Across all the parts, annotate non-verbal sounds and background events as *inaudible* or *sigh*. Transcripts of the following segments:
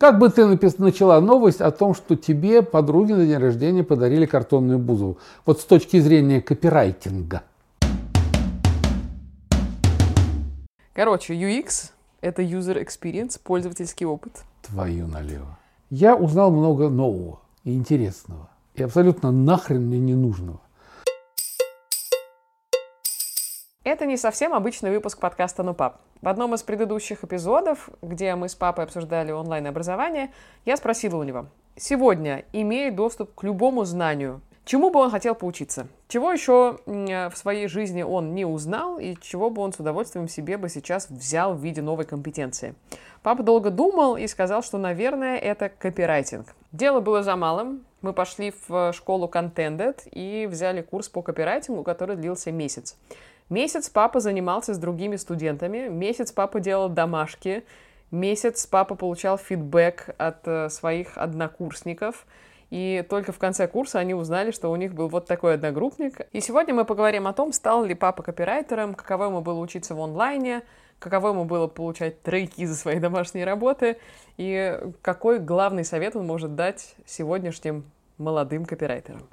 Как бы ты начала новость о том, что тебе подруги на день рождения подарили картонную бузову? Вот с точки зрения копирайтинга. Короче, UX — это user experience, пользовательский опыт. Твою налево. Я узнал много нового и интересного. И абсолютно нахрен мне не Это не совсем обычный выпуск подкаста «Ну, пап». В одном из предыдущих эпизодов, где мы с папой обсуждали онлайн-образование, я спросила у него, сегодня, имея доступ к любому знанию, чему бы он хотел поучиться? Чего еще в своей жизни он не узнал и чего бы он с удовольствием себе бы сейчас взял в виде новой компетенции? Папа долго думал и сказал, что, наверное, это копирайтинг. Дело было за малым. Мы пошли в школу Contended и взяли курс по копирайтингу, который длился месяц. Месяц папа занимался с другими студентами, месяц папа делал домашки, месяц папа получал фидбэк от э, своих однокурсников, и только в конце курса они узнали, что у них был вот такой одногруппник. И сегодня мы поговорим о том, стал ли папа копирайтером, каково ему было учиться в онлайне, каково ему было получать тройки за свои домашние работы, и какой главный совет он может дать сегодняшним молодым копирайтерам.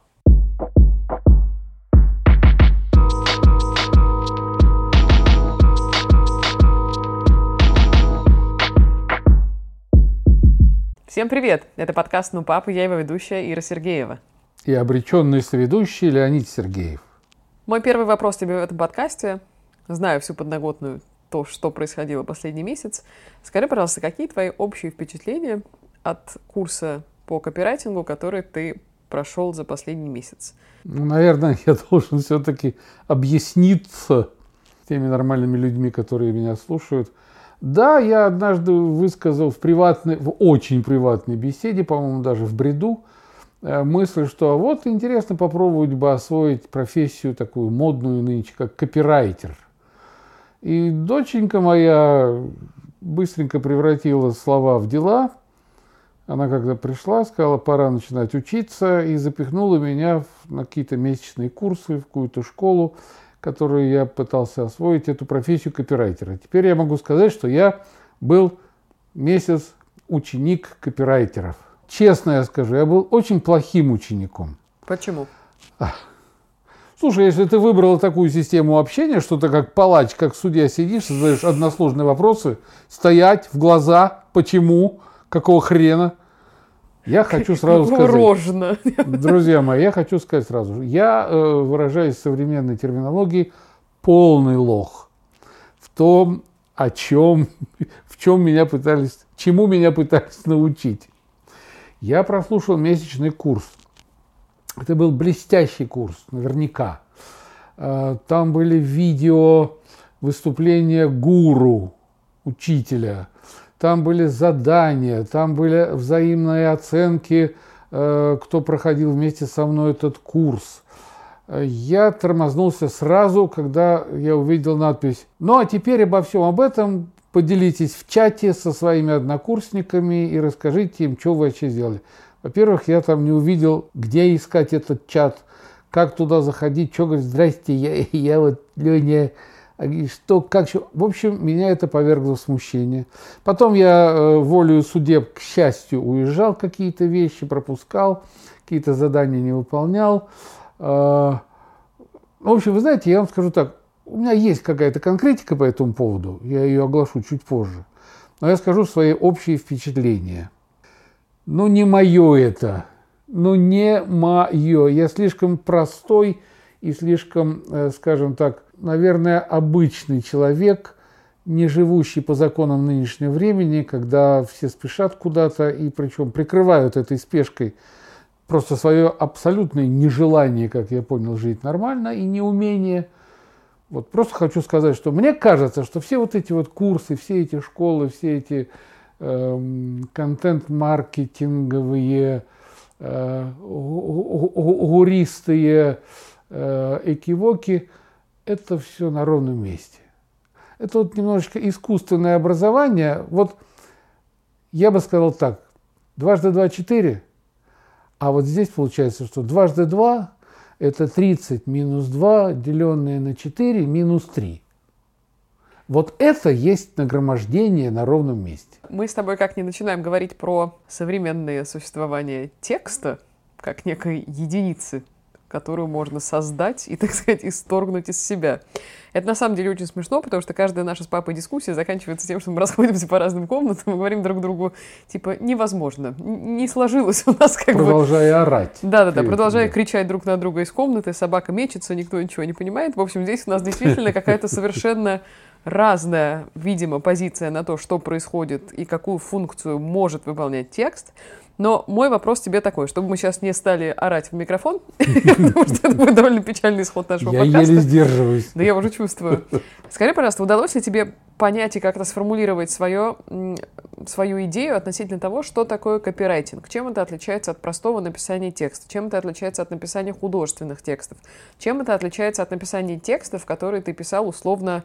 Всем привет! Это подкаст «Ну, папа», я его ведущая Ира Сергеева. И обреченный соведущий Леонид Сергеев. Мой первый вопрос тебе в этом подкасте. Знаю всю подноготную то, что происходило последний месяц. Скажи, пожалуйста, какие твои общие впечатления от курса по копирайтингу, который ты прошел за последний месяц? Ну, наверное, *laughs* я должен все-таки объясниться теми нормальными людьми, которые меня слушают – да, я однажды высказал в приватной, в очень приватной беседе, по-моему, даже в бреду, э, мысль, что вот интересно попробовать бы освоить профессию такую модную нынче, как копирайтер. И доченька моя быстренько превратила слова в дела. Она когда пришла, сказала, пора начинать учиться, и запихнула меня на какие-то месячные курсы, в какую-то школу которую я пытался освоить, эту профессию копирайтера. Теперь я могу сказать, что я был месяц ученик копирайтеров. Честно я скажу, я был очень плохим учеником. Почему? Слушай, если ты выбрал такую систему общения, что ты как палач, как судья сидишь, задаешь односложные вопросы, стоять в глаза, почему, какого хрена – я хочу сразу сказать, рожно. друзья мои, я хочу сказать сразу, я, э, выражаясь современной терминологией, полный лох в том, о чем, в чем меня пытались, чему меня пытались научить. Я прослушал месячный курс. Это был блестящий курс, наверняка. Э, там были видео выступления гуру, учителя, там были задания, там были взаимные оценки, э, кто проходил вместе со мной этот курс. Я тормознулся сразу, когда я увидел надпись «Ну а теперь обо всем об этом поделитесь в чате со своими однокурсниками и расскажите им, что вы вообще сделали». Во-первых, я там не увидел, где искать этот чат, как туда заходить, что говорить, здрасте, я, я вот Леня, что, как, в общем, меня это повергло в смущение. Потом я э, волею судеб, к счастью, уезжал какие-то вещи, пропускал, какие-то задания не выполнял. Э, в общем, вы знаете, я вам скажу так, у меня есть какая-то конкретика по этому поводу, я ее оглашу чуть позже. Но я скажу свои общие впечатления. Ну, не мое это. Ну, не мое. Я слишком простой и слишком, э, скажем так, наверное, обычный человек, не живущий по законам нынешнего времени, когда все спешат куда-то и причем прикрывают этой спешкой просто свое абсолютное нежелание, как я понял, жить нормально и неумение. Вот просто хочу сказать, что мне кажется, что все вот эти вот курсы, все эти школы, все эти э, контент-маркетинговые, э, экивоки – это все на ровном месте. Это вот немножечко искусственное образование. Вот я бы сказал так, дважды два – четыре, а вот здесь получается, что дважды два – это 30 минус 2, деленное на 4, минус 3. Вот это есть нагромождение на ровном месте. Мы с тобой как не начинаем говорить про современное существование текста, как некой единицы, которую можно создать и, *laughs* так сказать, исторгнуть из себя. Это на самом деле очень смешно, потому что каждая наша с папой дискуссия заканчивается тем, что мы *laughs* расходимся по разным комнатам и говорим друг другу, типа, невозможно, не сложилось у нас как Продолжая бы... орать. Да-да-да, продолжая да. кричать друг на друга из комнаты, собака мечется, никто ничего не понимает. В общем, здесь у нас действительно какая-то совершенно разная, видимо, позиция на то, что происходит и какую функцию может выполнять текст. Но мой вопрос тебе такой, чтобы мы сейчас не стали орать в микрофон, *laughs* потому что это будет довольно печальный исход нашего подкаста. Я еле сдерживаюсь. Да я уже чувствую. Скажи, пожалуйста, удалось ли тебе понять и как-то сформулировать свое, свою идею относительно того, что такое копирайтинг? Чем это отличается от простого написания текста? Чем это отличается от написания художественных текстов? Чем это отличается от написания текстов, которые ты писал условно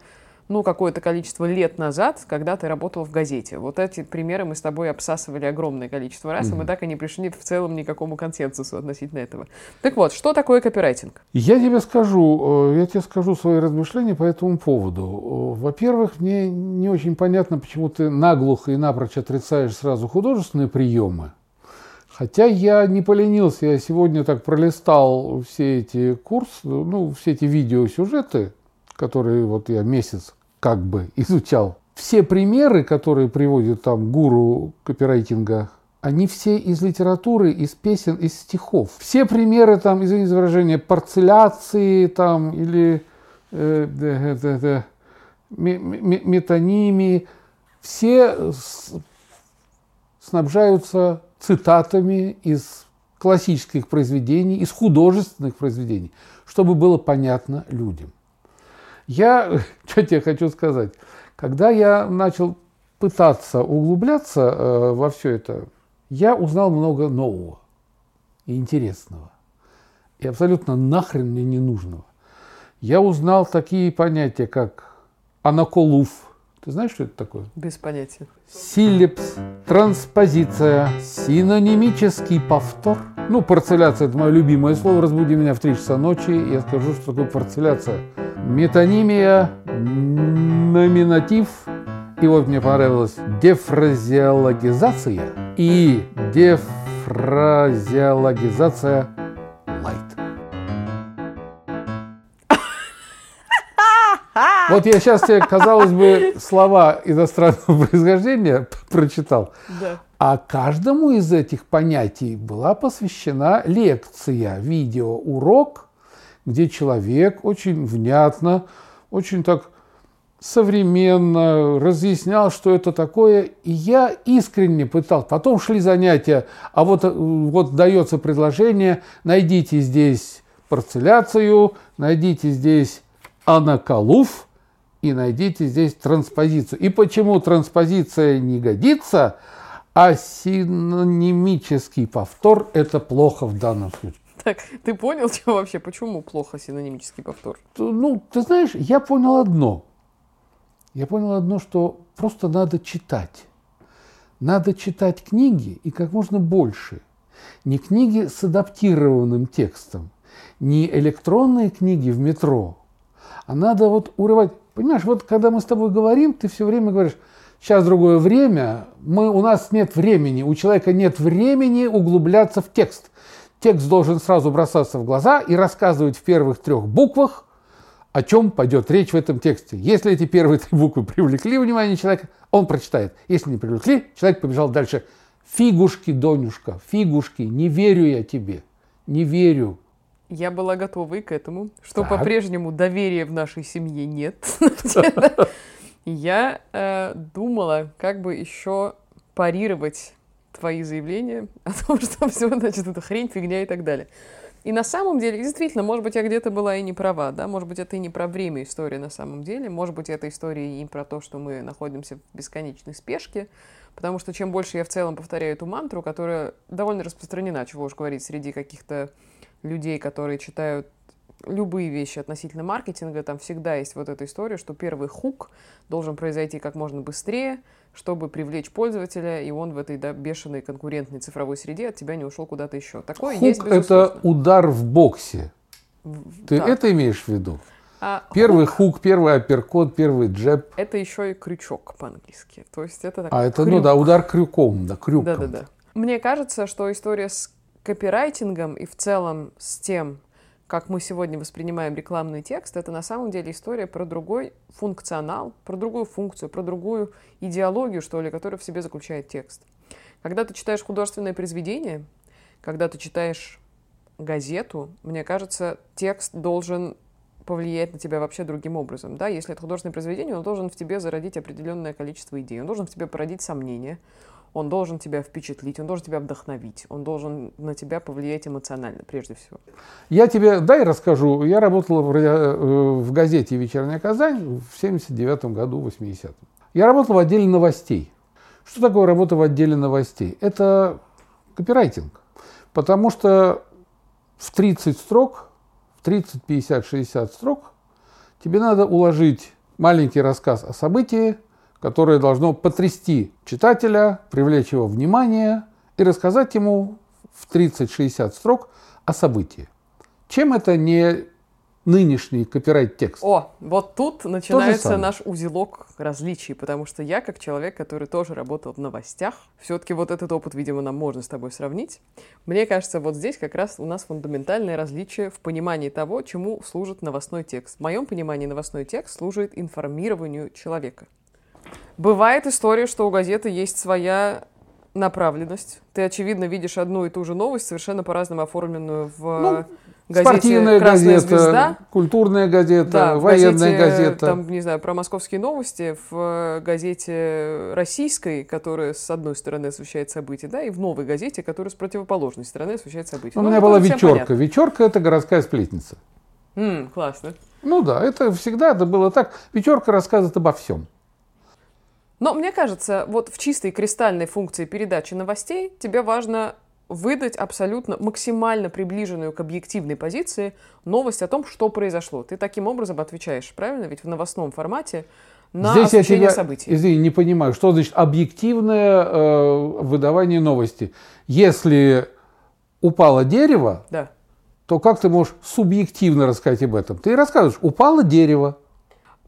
ну, какое-то количество лет назад, когда ты работал в газете. Вот эти примеры мы с тобой обсасывали огромное количество раз, mm-hmm. и мы так и не пришли в целом ни к какому консенсусу относительно этого. Так вот, что такое копирайтинг? Я тебе скажу, э, я тебе скажу свои размышления по этому поводу. Э, во-первых, мне не очень понятно, почему ты наглухо и напрочь отрицаешь сразу художественные приемы. Хотя я не поленился, я сегодня так пролистал все эти курсы, ну, все эти видеосюжеты, которые вот я месяц как бы изучал. Все примеры, которые приводит там гуру копирайтинга, они все из литературы, из песен, из стихов. Все примеры там, извините за выражение, парцеляции там или э, э, э, э, метонимии, все снабжаются цитатами из классических произведений, из художественных произведений, чтобы было понятно людям. Я, *laughs* что тебе хочу сказать, когда я начал пытаться углубляться э, во все это, я узнал много нового и интересного, и абсолютно нахрен мне не нужного. Я узнал такие понятия, как анаколуф. Ты знаешь, что это такое? Без понятия. Силепс, транспозиция, синонимический повтор. Ну, парцеляция – это мое любимое слово. Разбуди меня в 3 часа ночи, я скажу, что такое парцеляция метонимия, номинатив, и вот мне понравилось дефразеологизация и дефразеологизация light. Вот я сейчас тебе, казалось бы, слова иностранного происхождения прочитал. Да. А каждому из этих понятий была посвящена лекция, видеоурок где человек очень внятно, очень так современно разъяснял, что это такое, и я искренне пытался. Потом шли занятия, а вот, вот дается предложение, найдите здесь парцеляцию, найдите здесь анакалуф и найдите здесь транспозицию. И почему транспозиция не годится, а синонимический повтор – это плохо в данном случае. Так, ты понял, что вообще, почему плохо синонимический повтор? Ну, ты знаешь, я понял одно. Я понял одно, что просто надо читать. Надо читать книги и как можно больше. Не книги с адаптированным текстом, не электронные книги в метро, а надо вот урывать. Понимаешь, вот когда мы с тобой говорим, ты все время говоришь, сейчас другое время, мы, у нас нет времени, у человека нет времени углубляться в текст текст должен сразу бросаться в глаза и рассказывать в первых трех буквах, о чем пойдет речь в этом тексте. Если эти первые три буквы привлекли внимание человека, он прочитает. Если не привлекли, человек побежал дальше. Фигушки, Донюшка, фигушки, не верю я тебе, не верю. Я была готова и к этому, что так. по-прежнему доверия в нашей семье нет. *laughs* Я э, думала, как бы еще парировать твои заявления *laughs* о том, что все, значит, это хрень, фигня и так далее. И на самом деле, действительно, может быть, я где-то была и не права, да, может быть, это и не про время истории на самом деле, может быть, это история и про то, что мы находимся в бесконечной спешке, потому что чем больше я в целом повторяю эту мантру, которая довольно распространена, чего уж говорить, среди каких-то людей, которые читают любые вещи относительно маркетинга, там всегда есть вот эта история, что первый хук должен произойти как можно быстрее, чтобы привлечь пользователя, и он в этой да, бешеной конкурентной цифровой среде от тебя не ушел куда-то еще. Такое Хук есть, это удар в боксе. Ты да. это имеешь в виду? А Первый хук, первый апперкот, первый джеб. Это еще и крючок по-английски. То есть это А это, ну крюк. да, удар крюком, да, крюком. Да-да-да. Мне кажется, что история с копирайтингом и в целом с тем, как мы сегодня воспринимаем рекламный текст, это на самом деле история про другой функционал, про другую функцию, про другую идеологию, что ли, которая в себе заключает текст. Когда ты читаешь художественное произведение, когда ты читаешь газету, мне кажется, текст должен повлиять на тебя вообще другим образом. Да? Если это художественное произведение, он должен в тебе зародить определенное количество идей, он должен в тебе породить сомнения, он должен тебя впечатлить, он должен тебя вдохновить, он должен на тебя повлиять эмоционально, прежде всего. Я тебе, дай расскажу. Я работал в, э, в газете «Вечерняя Казань» в 79 году, 80-м. Я работал в отделе новостей. Что такое работа в отделе новостей? Это копирайтинг. Потому что в 30 строк, в 30, 50, 60 строк тебе надо уложить маленький рассказ о событии, которое должно потрясти читателя, привлечь его внимание и рассказать ему в 30-60 строк о событии. Чем это не нынешний копирайт-текст? О, вот тут начинается наш узелок различий, потому что я, как человек, который тоже работал в новостях, все-таки вот этот опыт, видимо, нам можно с тобой сравнить. Мне кажется, вот здесь как раз у нас фундаментальное различие в понимании того, чему служит новостной текст. В моем понимании новостной текст служит информированию человека. Бывает история, что у газеты есть своя направленность. Ты, очевидно, видишь одну и ту же новость, совершенно по-разному оформленную в Ну, газете Спортивная «Красная газета, звезда». культурная газета, Да, военная газете, газета. Там, не знаю, про московские новости, в газете российской, которая с одной стороны освещает события, да, и в новой газете, которая с противоположной стороны освещает события. У Ну, меня это была вечерка. Вечерка это городская сплетница. М, классно. Ну да, это всегда это было так. Вечерка рассказывает обо всем. Но мне кажется, вот в чистой кристальной функции передачи новостей тебе важно выдать абсолютно максимально приближенную к объективной позиции новость о том, что произошло. Ты таким образом отвечаешь, правильно? Ведь в новостном формате на Здесь я тебя, событий. извини, не понимаю, что значит объективное э, выдавание новости. Если упало дерево, Да. то как ты можешь субъективно рассказать об этом? Ты рассказываешь, упало дерево.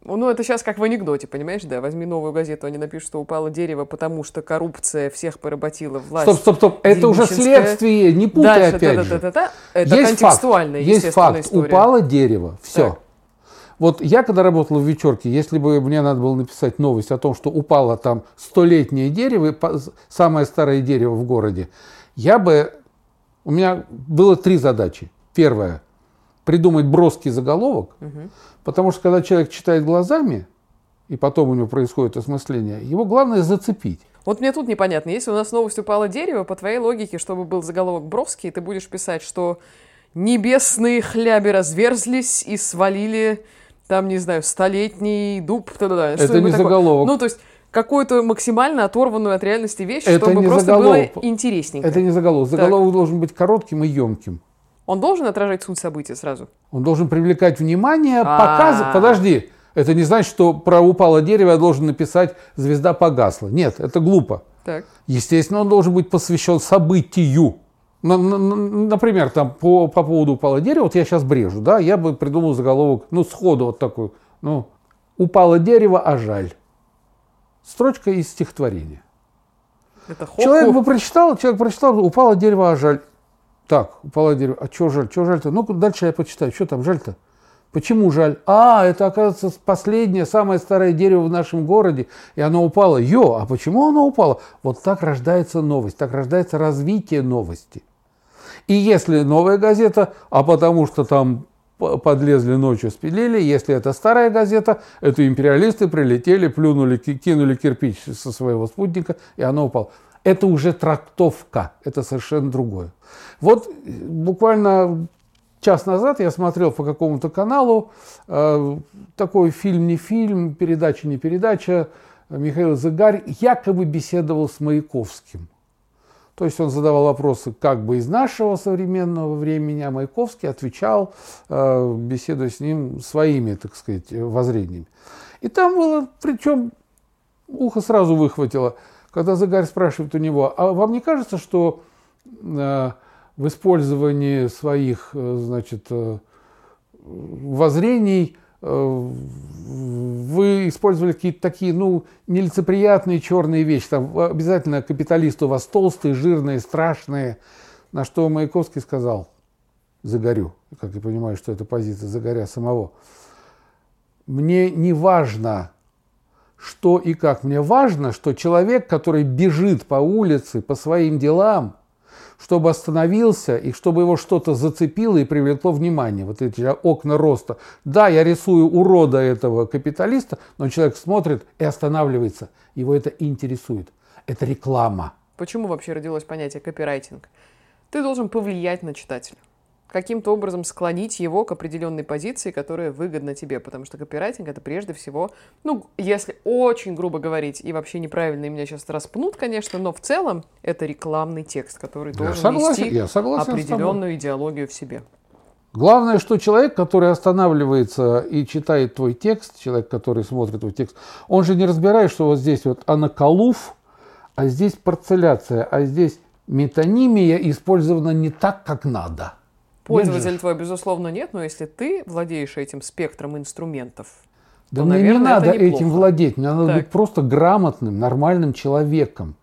Ну, это сейчас как в анекдоте, понимаешь, да? Возьми новую газету, они напишут, что упало дерево, потому что коррупция всех поработила власть. Стоп, стоп, стоп. Это уже следствие, не путай Дальше, опять же. та-та-та-та-та. Это есть факт, контекстуальная, есть естественная факт. история. Упало дерево, все. Так. Вот я когда работал в вечерке, если бы мне надо было написать новость о том, что упало там столетнее дерево, самое старое дерево в городе, я бы... У меня было три задачи. Первая – придумать броский заголовок, потому что когда человек читает глазами, и потом у него происходит осмысление, его главное зацепить. Вот мне тут непонятно. Если у нас новость упало дерево, по твоей логике, чтобы был заголовок бровский, ты будешь писать, что небесные хляби разверзлись и свалили, там, не знаю, столетний дуб. та-да-да. Это не такое. заголовок. Ну, то есть какую-то максимально оторванную от реальности вещь, Это чтобы не просто заголовок. было интересненько. Это не заголовок. Заголовок должен быть коротким и емким. Он должен отражать суть события сразу. Он должен привлекать внимание, А. показывать. Подожди, это не значит, что про упало дерево я должен написать «звезда погасла». Нет, это глупо. Так. Естественно, он должен быть посвящен событию. На- на- на- Например, там по, по поводу упало дерево, вот я сейчас брежу, да, я бы придумал заголовок, ну, сходу вот такой, ну, «Упало дерево, а жаль». Строчка из стихотворения. Это хоку. Человек бы прочитал, человек прочитал, упало дерево, а жаль. Так, упало дерево, а что жаль, что жаль-то? Ну, дальше я почитаю, что там жаль-то? Почему жаль? А, это, оказывается, последнее, самое старое дерево в нашем городе, и оно упало. Йо, а почему оно упало? Вот так рождается новость, так рождается развитие новости. И если новая газета, а потому что там подлезли ночью, спилили, если это старая газета, это империалисты прилетели, плюнули, ки- кинули кирпич со своего спутника, и оно упало. Это уже трактовка, это совершенно другое. Вот э, буквально час назад я смотрел по какому-то каналу э, такой фильм не фильм, передача не передача. Михаил Зыгарь якобы беседовал с Маяковским. То есть он задавал вопросы как бы из нашего современного времени, а Маяковский отвечал, э, беседуя с ним своими, так сказать, э, воззрениями. И там было, причем ухо сразу выхватило, когда Загарь спрашивает у него, а вам не кажется, что э, в использовании своих, э, значит, э, воззрений вы использовали какие-то такие, ну, нелицеприятные черные вещи. Там обязательно капиталисты у вас толстые, жирные, страшные. На что Маяковский сказал, Загорю, как я понимаю, что это позиция Загоря самого. Мне не важно, что и как. Мне важно, что человек, который бежит по улице, по своим делам, чтобы остановился и чтобы его что-то зацепило и привлекло внимание. Вот эти окна роста. Да, я рисую урода этого капиталиста, но человек смотрит и останавливается. Его это интересует. Это реклама. Почему вообще родилось понятие копирайтинг? Ты должен повлиять на читателя каким-то образом склонить его к определенной позиции, которая выгодна тебе, потому что копирайтинг это прежде всего, ну, если очень грубо говорить, и вообще неправильно, и меня сейчас распнут, конечно, но в целом это рекламный текст, который я должен согласен, нести я согласен определенную идеологию в себе. Главное, что человек, который останавливается и читает твой текст, человек, который смотрит твой текст, он же не разбирает, что вот здесь вот анакалуф, а здесь парцеляция, а здесь метонимия использована не так, как надо. Пользователь твой, безусловно, нет, но если ты владеешь этим спектром инструментов, да то, мне наверное, не надо этим владеть, мне надо так. быть просто грамотным, нормальным человеком.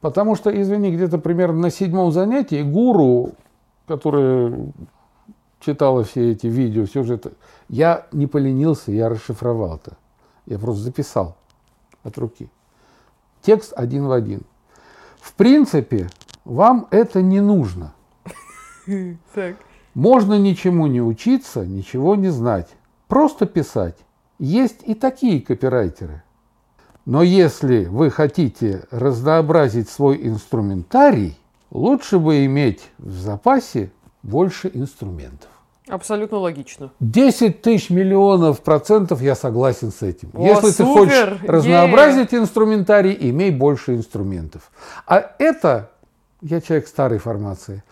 Потому что, извини, где-то примерно на седьмом занятии гуру, которая читала все эти видео, сюжеты, я не поленился, я расшифровал это. Я просто записал от руки. Текст один в один. В принципе, вам это не нужно. *laughs* Так. Можно ничему не учиться, ничего не знать. Просто писать. Есть и такие копирайтеры. Но если вы хотите разнообразить свой инструментарий, лучше бы иметь в запасе больше инструментов. Абсолютно логично. 10 тысяч миллионов процентов я согласен с этим. О, Если супер! ты хочешь разнообразить е инструментарий, имей больше инструментов. А это, я человек старой формации,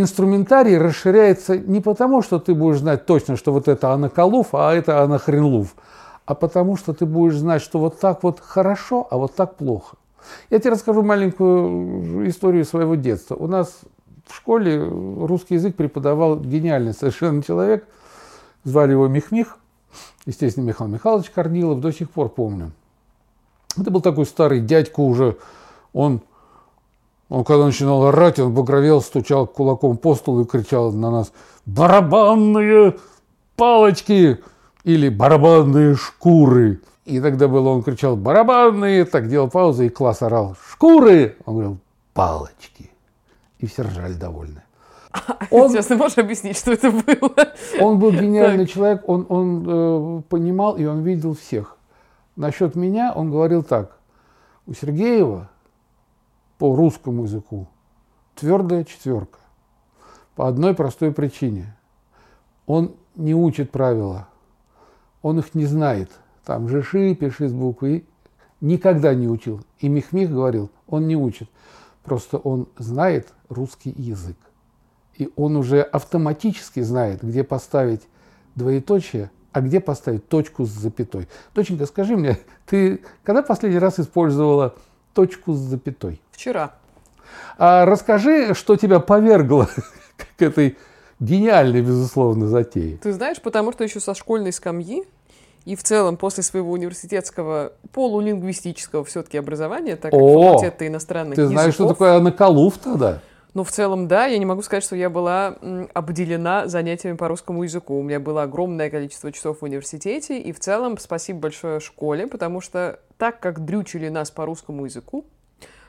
инструментарий расширяется не потому, что ты будешь знать точно, что вот это анаколуф, а это анахренлуф, а потому что ты будешь знать, что вот так вот хорошо, а вот так плохо. Я тебе расскажу маленькую историю своего детства. У нас в школе русский язык преподавал гениальный совершенно человек. Звали его Михмих, естественно, Михаил Михайлович Корнилов, до сих пор помню. Это был такой старый дядька уже, он он когда начинал орать, он багровел, стучал кулаком по столу и кричал на нас «Барабанные палочки!» или «Барабанные шкуры!» И тогда было, он кричал «Барабанные!» Так делал паузу, и класс орал «Шкуры!» Он говорил «Палочки!» И все ржали довольны. Он, Сейчас ты можешь объяснить, что это было? Он был гениальный так. человек, он, он э, понимал и он видел всех. Насчет меня он говорил так. У Сергеева по русскому языку твердая четверка. По одной простой причине. Он не учит правила. Он их не знает. Там жиши, пиши с буквы. Никогда не учил. И Михмих говорил, он не учит. Просто он знает русский язык. И он уже автоматически знает, где поставить двоеточие, а где поставить точку с запятой. Доченька, скажи мне, ты когда последний раз использовала точку с запятой? Вчера. А расскажи, что тебя повергло *laughs* к этой гениальной, безусловно, затее. Ты знаешь, потому что еще со школьной скамьи и в целом после своего университетского полулингвистического все-таки образования, так как О, факультет иностранных ты языков, знаешь, что такое Анакалуф тогда? Ну, в целом, да. Я не могу сказать, что я была обделена занятиями по русскому языку. У меня было огромное количество часов в университете. И в целом, спасибо большое школе, потому что так как дрючили нас по русскому языку,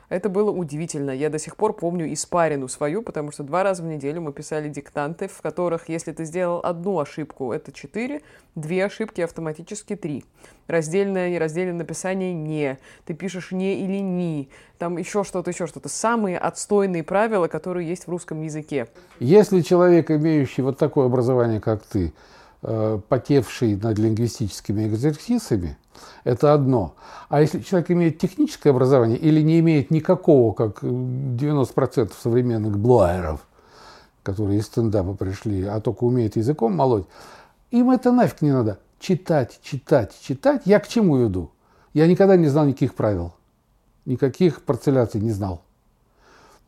это было удивительно. Я до сих пор помню испарину свою, потому что два раза в неделю мы писали диктанты, в которых, если ты сделал одну ошибку, это четыре, две ошибки автоматически три. Раздельное, нераздельное написание «не». Ты пишешь «не» или «ни». Там еще что-то, еще что-то. Самые отстойные правила, которые есть в русском языке. Если человек, имеющий вот такое образование, как ты, потевший над лингвистическими экзерсисами, это одно. А если человек имеет техническое образование или не имеет никакого, как 90% современных блогеров, которые из стендапа пришли, а только умеет языком молоть, им это нафиг не надо. Читать, читать, читать. Я к чему веду? Я никогда не знал никаких правил. Никаких парцеляций не знал.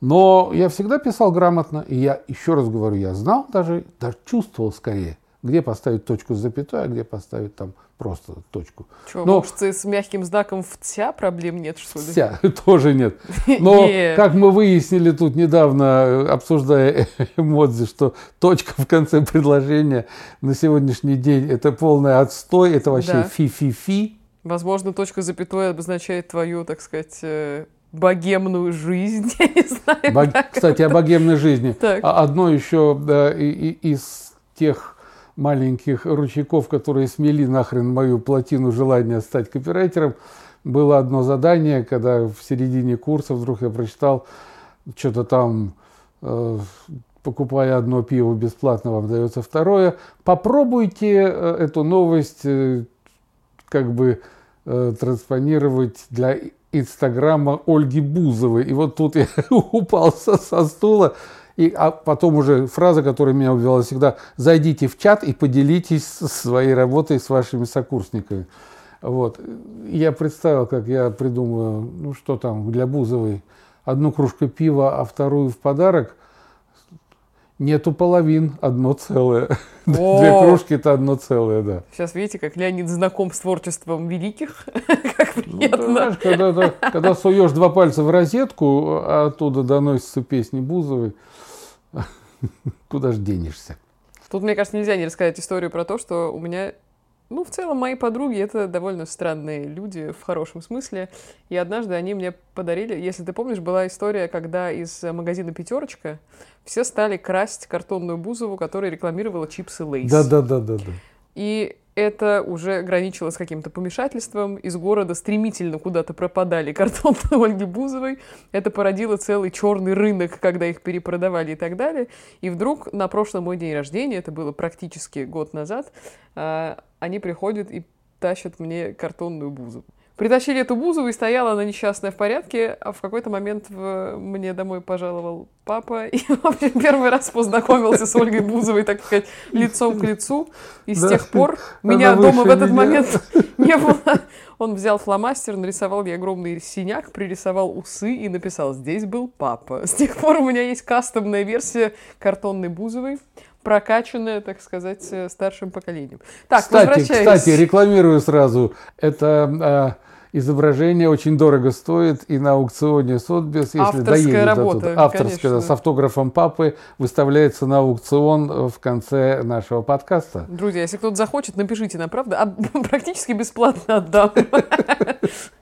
Но я всегда писал грамотно, и я еще раз говорю, я знал даже, даже чувствовал скорее где поставить точку с запятой, а где поставить там просто точку. Что, Но, может, с мягким знаком в «тя» проблем нет, что ли? «Тя» *laughs* тоже нет. Но, *laughs* как мы выяснили тут недавно, обсуждая *laughs* эмодзи, что точка в конце предложения на сегодняшний день – это полный отстой, это вообще фи-фи-фи. Возможно, точка запятой обозначает твою, так сказать, э, богемную жизнь, я не знаю. Бог... Кстати, о богемной жизни. Так. А одно еще да, и, и, из тех маленьких ручейков, которые смели нахрен мою плотину желания стать копирайтером, было одно задание, когда в середине курса вдруг я прочитал что-то там, э, покупая одно пиво бесплатно, вам дается второе. Попробуйте э, эту новость э, как бы э, транспонировать для инстаграма Ольги Бузовой. И вот тут я *laughs* упал со, со стула. И, а потом уже фраза, которая меня убивала всегда, зайдите в чат и поделитесь своей работой с вашими сокурсниками. Вот. Я представил, как я придумаю, ну что там, для Бузовой, одну кружку пива, а вторую в подарок – Нету половин, одно целое. *laughs* О! Две кружки это одно целое, да. Сейчас видите, как Леонид знаком с творчеством великих. *laughs* как ну, приятно. Ну, знаешь, когда, когда суешь два пальца в розетку, а оттуда доносятся песни Бузовой, *laughs* куда же денешься? Тут, мне кажется, нельзя не рассказать историю про то, что у меня ну, в целом, мои подруги — это довольно странные люди в хорошем смысле. И однажды они мне подарили... Если ты помнишь, была история, когда из магазина «Пятерочка» все стали красть картонную бузову, которая рекламировала чипсы Лейс. Да-да-да-да-да. И это уже граничило с каким-то помешательством. Из города стремительно куда-то пропадали картоны *laughs* Ольги Бузовой. Это породило целый черный рынок, когда их перепродавали и так далее. И вдруг на прошлый мой день рождения, это было практически год назад, а, они приходят и тащат мне картонную Бузову. Притащили эту Бузову, и стояла она несчастная в порядке, а в какой-то момент в... мне домой пожаловал папа, *laughs* и, в общем, первый раз познакомился с Ольгой Бузовой, так сказать, лицом к лицу, и с да. тех пор меня дома в этот меня. момент не было. Он взял фломастер, нарисовал мне огромный синяк, пририсовал усы и написал «Здесь был папа». С тех пор у меня есть кастомная версия картонной Бузовой прокачанная, так сказать, э, старшим поколением. Так, кстати, кстати, рекламирую сразу. Это а, изображение очень дорого стоит, и на аукционе Сотбис, если Авторская доедет работа, до туда, авторская, да, с автографом папы, выставляется на аукцион в конце нашего подкаста. Друзья, если кто-то захочет, напишите нам, правда? А, *laughs* практически бесплатно отдам. *laughs*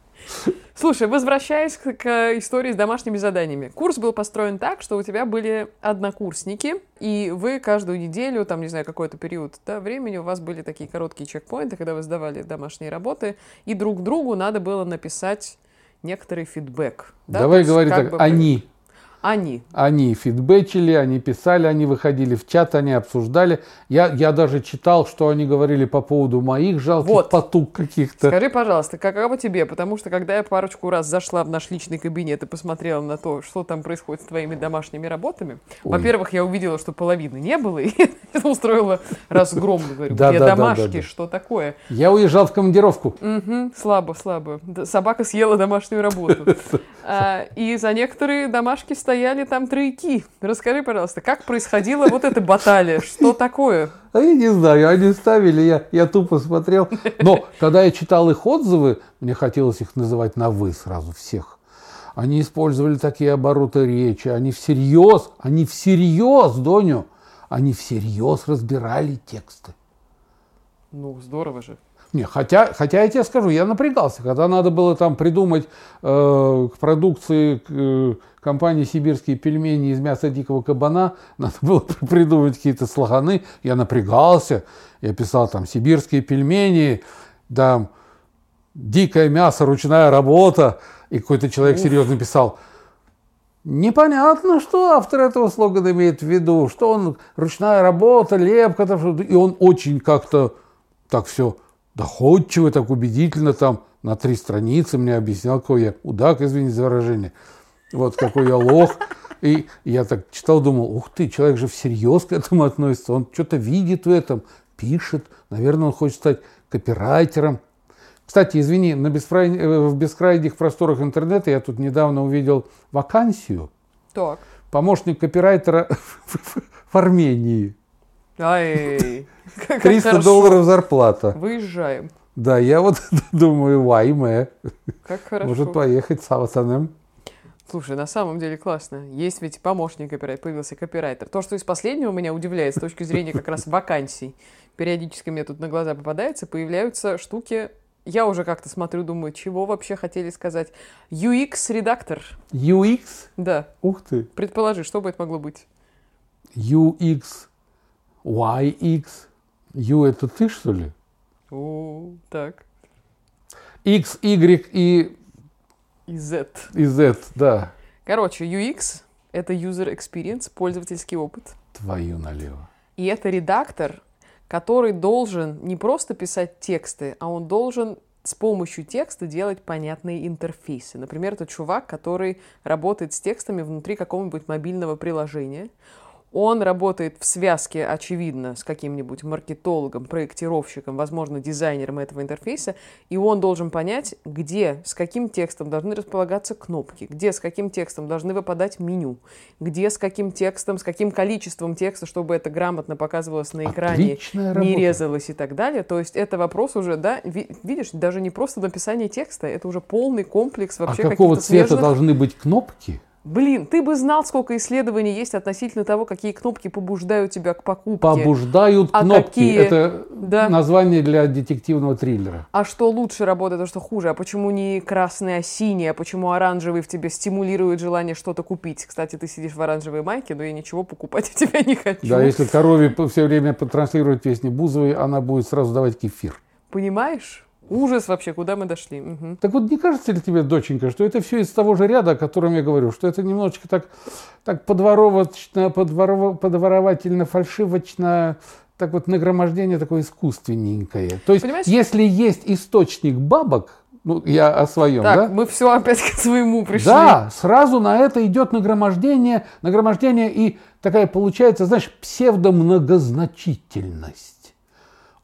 Слушай, возвращаясь к, к истории с домашними заданиями. Курс был построен так, что у тебя были однокурсники, и вы каждую неделю, там, не знаю, какой-то период да, времени, у вас были такие короткие чекпоинты, когда вы сдавали домашние работы, и друг другу надо было написать некоторый фидбэк. Да? Давай говорить так, бы, они они. Они фидбэчили, они писали, они выходили в чат, они обсуждали. Я, я даже читал, что они говорили по поводу моих жалких вот. потуг каких-то. Скажи, пожалуйста, каково тебе? Потому что когда я парочку раз зашла в наш личный кабинет и посмотрела на то, что там происходит с твоими домашними работами, во-первых, я увидела, что половины не было, *laughs* и это устроило разгром. Говорю, где домашки, что такое? Я уезжал в командировку. Слабо, слабо. Собака съела домашнюю работу. *laughs* А, и за некоторые домашки стояли там тройки. Расскажи, пожалуйста, как происходила вот эта баталия? Что такое? А я не знаю, они ставили, я, я тупо смотрел. Но когда я читал их отзывы, мне хотелось их называть на «вы» сразу всех. Они использовали такие обороты речи, они всерьез, они всерьез, Доню, они всерьез разбирали тексты. Ну, здорово же. Не, хотя, хотя я тебе скажу, я напрягался, когда надо было там придумать э, к продукции э, компании «Сибирские пельмени» из мяса дикого кабана, *laughs* надо было придумать какие-то слоганы, я напрягался, я писал там «Сибирские пельмени», там «Дикое мясо, ручная работа», и какой-то человек серьезно писал. Непонятно, что автор этого слогана имеет в виду, что он ручная работа, лепка, и он очень как-то так все доходчиво, так убедительно там на три страницы мне объяснял, какой я удак, извините за выражение, вот какой я лох. И я так читал, думал, ух ты, человек же всерьез к этому относится, он что-то видит в этом, пишет, наверное, он хочет стать копирайтером. Кстати, извини, на бескрай... в бескрайних просторах интернета я тут недавно увидел вакансию. Так. Помощник копирайтера *laughs* в Армении. Ай, *laughs* как 300 хорошо. долларов зарплата. Выезжаем. Да, я вот *laughs* думаю, вайме. Как хорошо. Может поехать с Авасаном. Слушай, на самом деле классно. Есть ведь помощник копирайтера, появился копирайтер. То, что из последнего меня удивляет с точки зрения как раз вакансий. Периодически мне тут на глаза попадается, появляются штуки, я уже как-то смотрю, думаю, чего вообще хотели сказать. UX-редактор. UX? Да, Ух ты. предположи, что бы это могло быть? UX. YX. U это ты, что ли? О, так. X, Y и, И Z. и Z, да. Короче, UX — это user experience, пользовательский опыт. Твою налево. И это редактор, который должен не просто писать тексты, а он должен с помощью текста делать понятные интерфейсы. Например, это чувак, который работает с текстами внутри какого-нибудь мобильного приложения. Он работает в связке, очевидно, с каким-нибудь маркетологом, проектировщиком, возможно, дизайнером этого интерфейса, и он должен понять, где, с каким текстом должны располагаться кнопки, где, с каким текстом должны выпадать меню, где, с каким текстом, с каким количеством текста, чтобы это грамотно показывалось на экране, Отличная не резалось и так далее. То есть это вопрос уже, да, ви- видишь, даже не просто написание текста, это уже полный комплекс А вообще какого каких-то цвета смежных- должны быть кнопки? Блин, ты бы знал, сколько исследований есть относительно того, какие кнопки побуждают тебя к покупке. Побуждают А кнопки. какие? Это Да. название для детективного триллера. А что лучше работает, а что хуже? А почему не красный, а синий? А почему оранжевый в тебе стимулирует желание что-то купить? Кстати, ты сидишь в оранжевой майке, но я ничего покупать у тебя не хочу. Да, если корове все время потранслировать песни Бузовой, она будет сразу давать кефир. Понимаешь? Ужас вообще, куда мы дошли. Мгм. Так вот, не кажется ли тебе, доченька, что это все из того же ряда, о котором я говорю, что это немножечко так, так подворовочно, подворов, подворовательно, фальшивочно, так вот нагромождение такое искусственненькое. То есть, Понимаешь? если есть источник бабок, ну, я о своем, Так, да? мы все опять к своему пришли. Да, сразу на это идет нагромождение, нагромождение и такая получается, знаешь, псевдомногозначительность.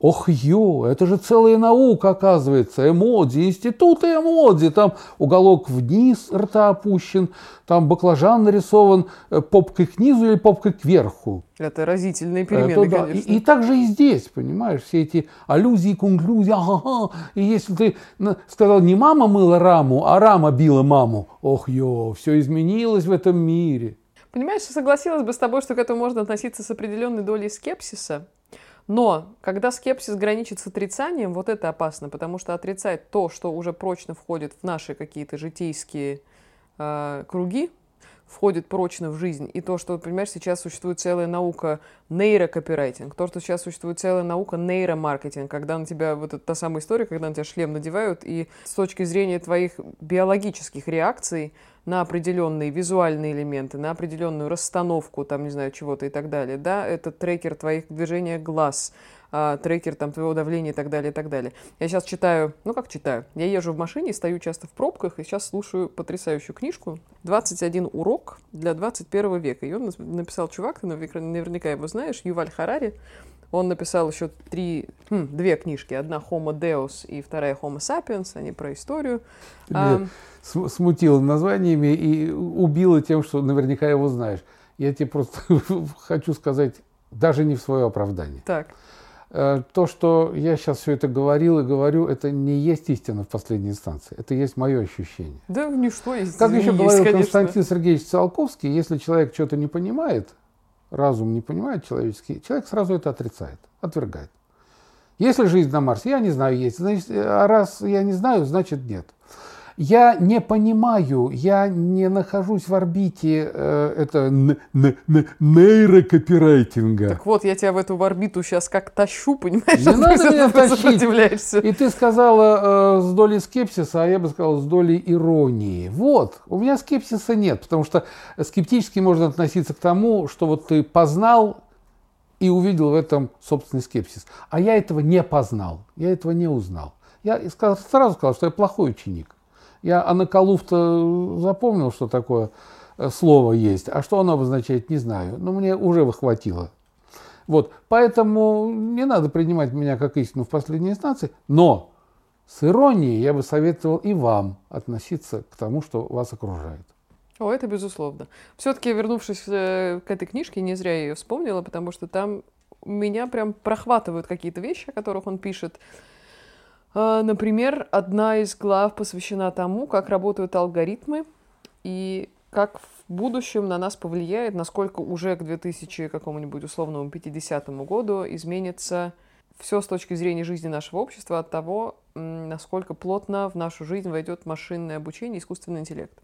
Ох, ё, это же целая наука, оказывается. Эмодзи, институты эмодзи. Там уголок вниз рта опущен, там баклажан нарисован э, попкой к низу или попкой кверху. Это разительные Это перемены, да. И, конечно. и так же и здесь, понимаешь, все эти аллюзии, конклюзии, ага, И если ты сказал, не мама мыла раму, а рама била маму, ох, ё, все изменилось в этом мире. Понимаешь, согласилась бы с тобой, что к этому можно относиться с определенной долей скепсиса. Но когда скепсис граничит с отрицанием, вот это опасно, потому что отрицать то, что уже прочно входит в наши какие-то житейские э, круги, входит прочно в жизнь, и то, что, понимаешь, сейчас существует целая наука нейрокопирайтинг, то, что сейчас существует целая наука нейромаркетинг, когда на тебя, вот это та самая история, когда на тебя шлем надевают, и с точки зрения твоих биологических реакций на определенные визуальные элементы, на определенную расстановку, там, не знаю, чего-то и так далее, да, это трекер твоих движений глаз, а, трекер там твоего давления и так далее, и так далее. Я сейчас читаю, ну как читаю, я езжу в машине, стою часто в пробках и сейчас слушаю потрясающую книжку «21 урок для 21 века». Ее написал чувак, ты наверняка его знаешь, Юваль Харари. Он написал еще три, хм, две книжки. Одна Homo Deus и вторая Homo Sapiens. Они про историю. А, меня см- смутила названиями и убила тем, что наверняка его знаешь. Я тебе просто *laughs* хочу сказать, даже не в свое оправдание. так, Э, То, что я сейчас все это говорил и говорю, это не есть истина в последней инстанции. Это есть мое ощущение. да ничто есть. Как еще есть, говорил конечно. Константин Сергеевич Циолковский, если человек что-то не понимает, разум не понимает человеческий, человек сразу это отрицает, отвергает. Если жизнь на Марсе, я не знаю, есть. Значит, а раз я не знаю, значит нет. Я не понимаю, я не нахожусь в орбите э, это нейрокопирайтинга. Так вот, я тебя в эту орбиту сейчас как тащу, понимаешь? Не надо меня тащить. И ты сказала э, с долей скепсиса, а я бы сказал с долей иронии. Вот, у меня скепсиса нет, потому что скептически можно относиться к тому, что вот ты познал и увидел в этом собственный скепсис. А я этого не познал, я этого не узнал. Я сразу сказал, что я плохой ученик. Я Анакалуф-то запомнил, что такое э, слово есть, а что оно обозначает, не знаю. Но мне уже хватило. Вот, поэтому не надо принимать меня как истину в последней инстанции, но с иронией я бы советовал и вам относиться к тому, что вас окружает. О, это безусловно. Все-таки, вернувшись э, к этой книжке, не зря я ее вспомнила, потому что там меня прям прохватывают какие-то вещи, о которых он пишет. А, например, одна из глав посвящена тому, как работают алгоритмы и как в будущем на нас повлияет, насколько уже к 2000 какому-нибудь условному 50 году изменится все с точки зрения жизни нашего общества от того, насколько плотно в нашу жизнь войдет машинное обучение, искусственный интеллект.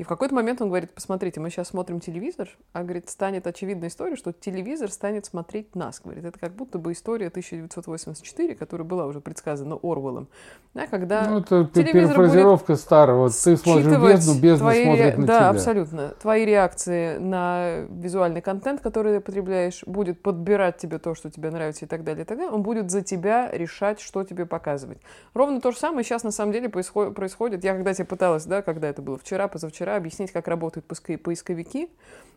И в какой-то момент он говорит, посмотрите, мы сейчас смотрим телевизор, а, говорит, станет очевидная история, что телевизор станет смотреть нас. Говорит, это как будто бы история 1984, которая была уже предсказана Орвеллом. Да, когда ну, это перефразировка старого. Ты смотришь бездну, бездна твои, смотрит на да, тебя. Да, абсолютно. Твои реакции на визуальный контент, который ты потребляешь, будет подбирать тебе то, что тебе нравится и так далее, и так далее. Он будет за тебя решать, что тебе показывать. Ровно то же самое сейчас на самом деле происходит. Я когда тебе пыталась, да, когда это было вчера, позавчера, вчера, объяснить, как работают поисковики.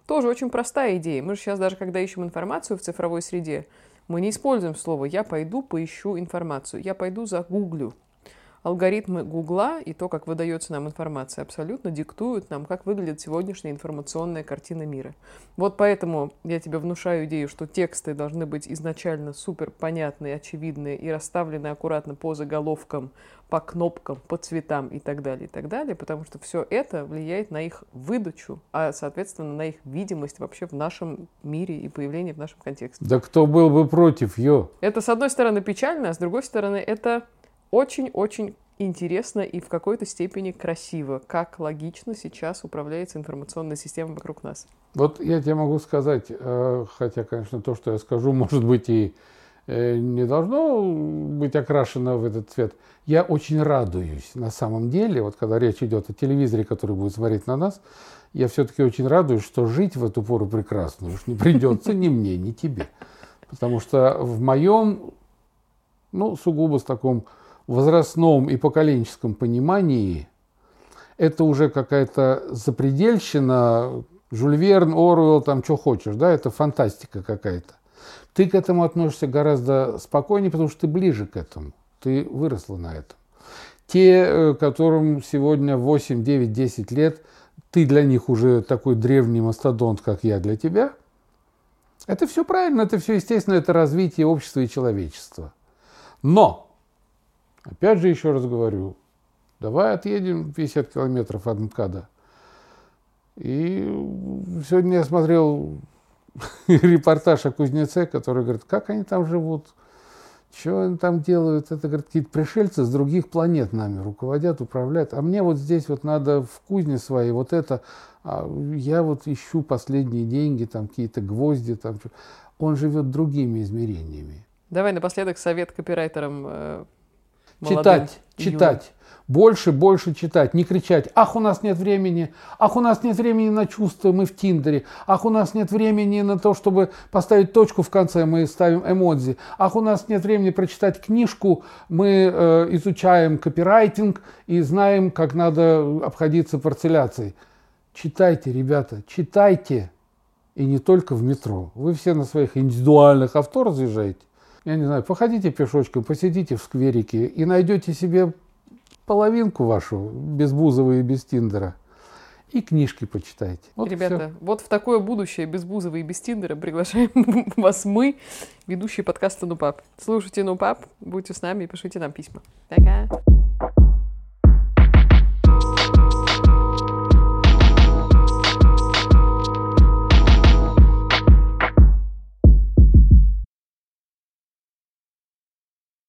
Тоже очень простая идея. Мы же сейчас даже, когда ищем информацию в цифровой среде, мы не используем слово «я пойду поищу информацию», «я пойду загуглю» алгоритмы Гугла и то, как выдается нам информация, абсолютно диктуют нам, как выглядит сегодняшняя информационная картина мира. Вот поэтому я тебе внушаю идею, что тексты должны быть изначально супер понятные, очевидные и расставлены аккуратно по заголовкам, по кнопкам, по цветам и так далее, и так далее, потому что все это влияет на их выдачу, а, соответственно, на их видимость вообще в нашем мире и появление в нашем контексте. Да кто был бы против, ё? Это, с одной стороны, печально, а с другой стороны, это очень-очень интересно и в какой-то степени красиво, как логично сейчас управляется информационная система вокруг нас. Вот я тебе могу сказать, э, хотя, конечно, то, что я скажу, *laughs* может быть, и не должно быть окрашено в этот цвет. Я очень радуюсь на самом деле, вот когда речь идет о телевизоре, который будет смотреть на нас, я все-таки очень радуюсь, что жить в эту пору прекрасную уж не придется ни мне, ни тебе. Потому что в моем, ну, сугубо с таком возрастном и поколенческом понимании это уже какая-то запредельщина, Жюль Верн, Оруэлл, там что хочешь, да, это фантастика какая-то. Ты к этому относишься гораздо спокойнее, потому что ты ближе к этому, ты выросла на этом. Те, э, которым сегодня 8, 9, 10 лет, ты для них уже такой древний мастодонт, как я для тебя, это все правильно, это все естественно, это развитие общества и человечества. Но Опять же, еще раз говорю, давай отъедем 50 километров от МКАДа. И сегодня я смотрел *laughs* репортаж о кузнеце, который говорит, как они там живут, что они там делают. Это, говорит, какие-то пришельцы с других планет нами руководят, управляют. А мне вот здесь вот надо в кузне своей вот это. А я вот ищу последние деньги, там какие-то гвозди. Там. Он живет другими измерениями. Давай напоследок совет копирайтерам э, Читать, читать. Больше, больше читать, не кричать, ах, у нас нет времени, ах, у нас нет времени на чувства, мы в Тиндере, ах, у нас нет времени на то, чтобы поставить точку в конце, мы ставим эмодзи, ах, у нас нет времени прочитать книжку, мы э, изучаем копирайтинг и знаем, как надо обходиться парцеляцией. Читайте, ребята, читайте, и не только в метро. Вы все на своих индивидуальных авто разъезжаете я не знаю, походите пешочком, посидите в скверике и найдете себе половинку вашу без Бузова и без Тиндера. И книжки почитайте. Вот Ребята, все. вот в такое будущее без Бузова и без Тиндера приглашаем *laughs* вас мы, ведущие подкаста «Ну пап». Слушайте «Ну пап», будьте с нами и пишите нам письма. Пока!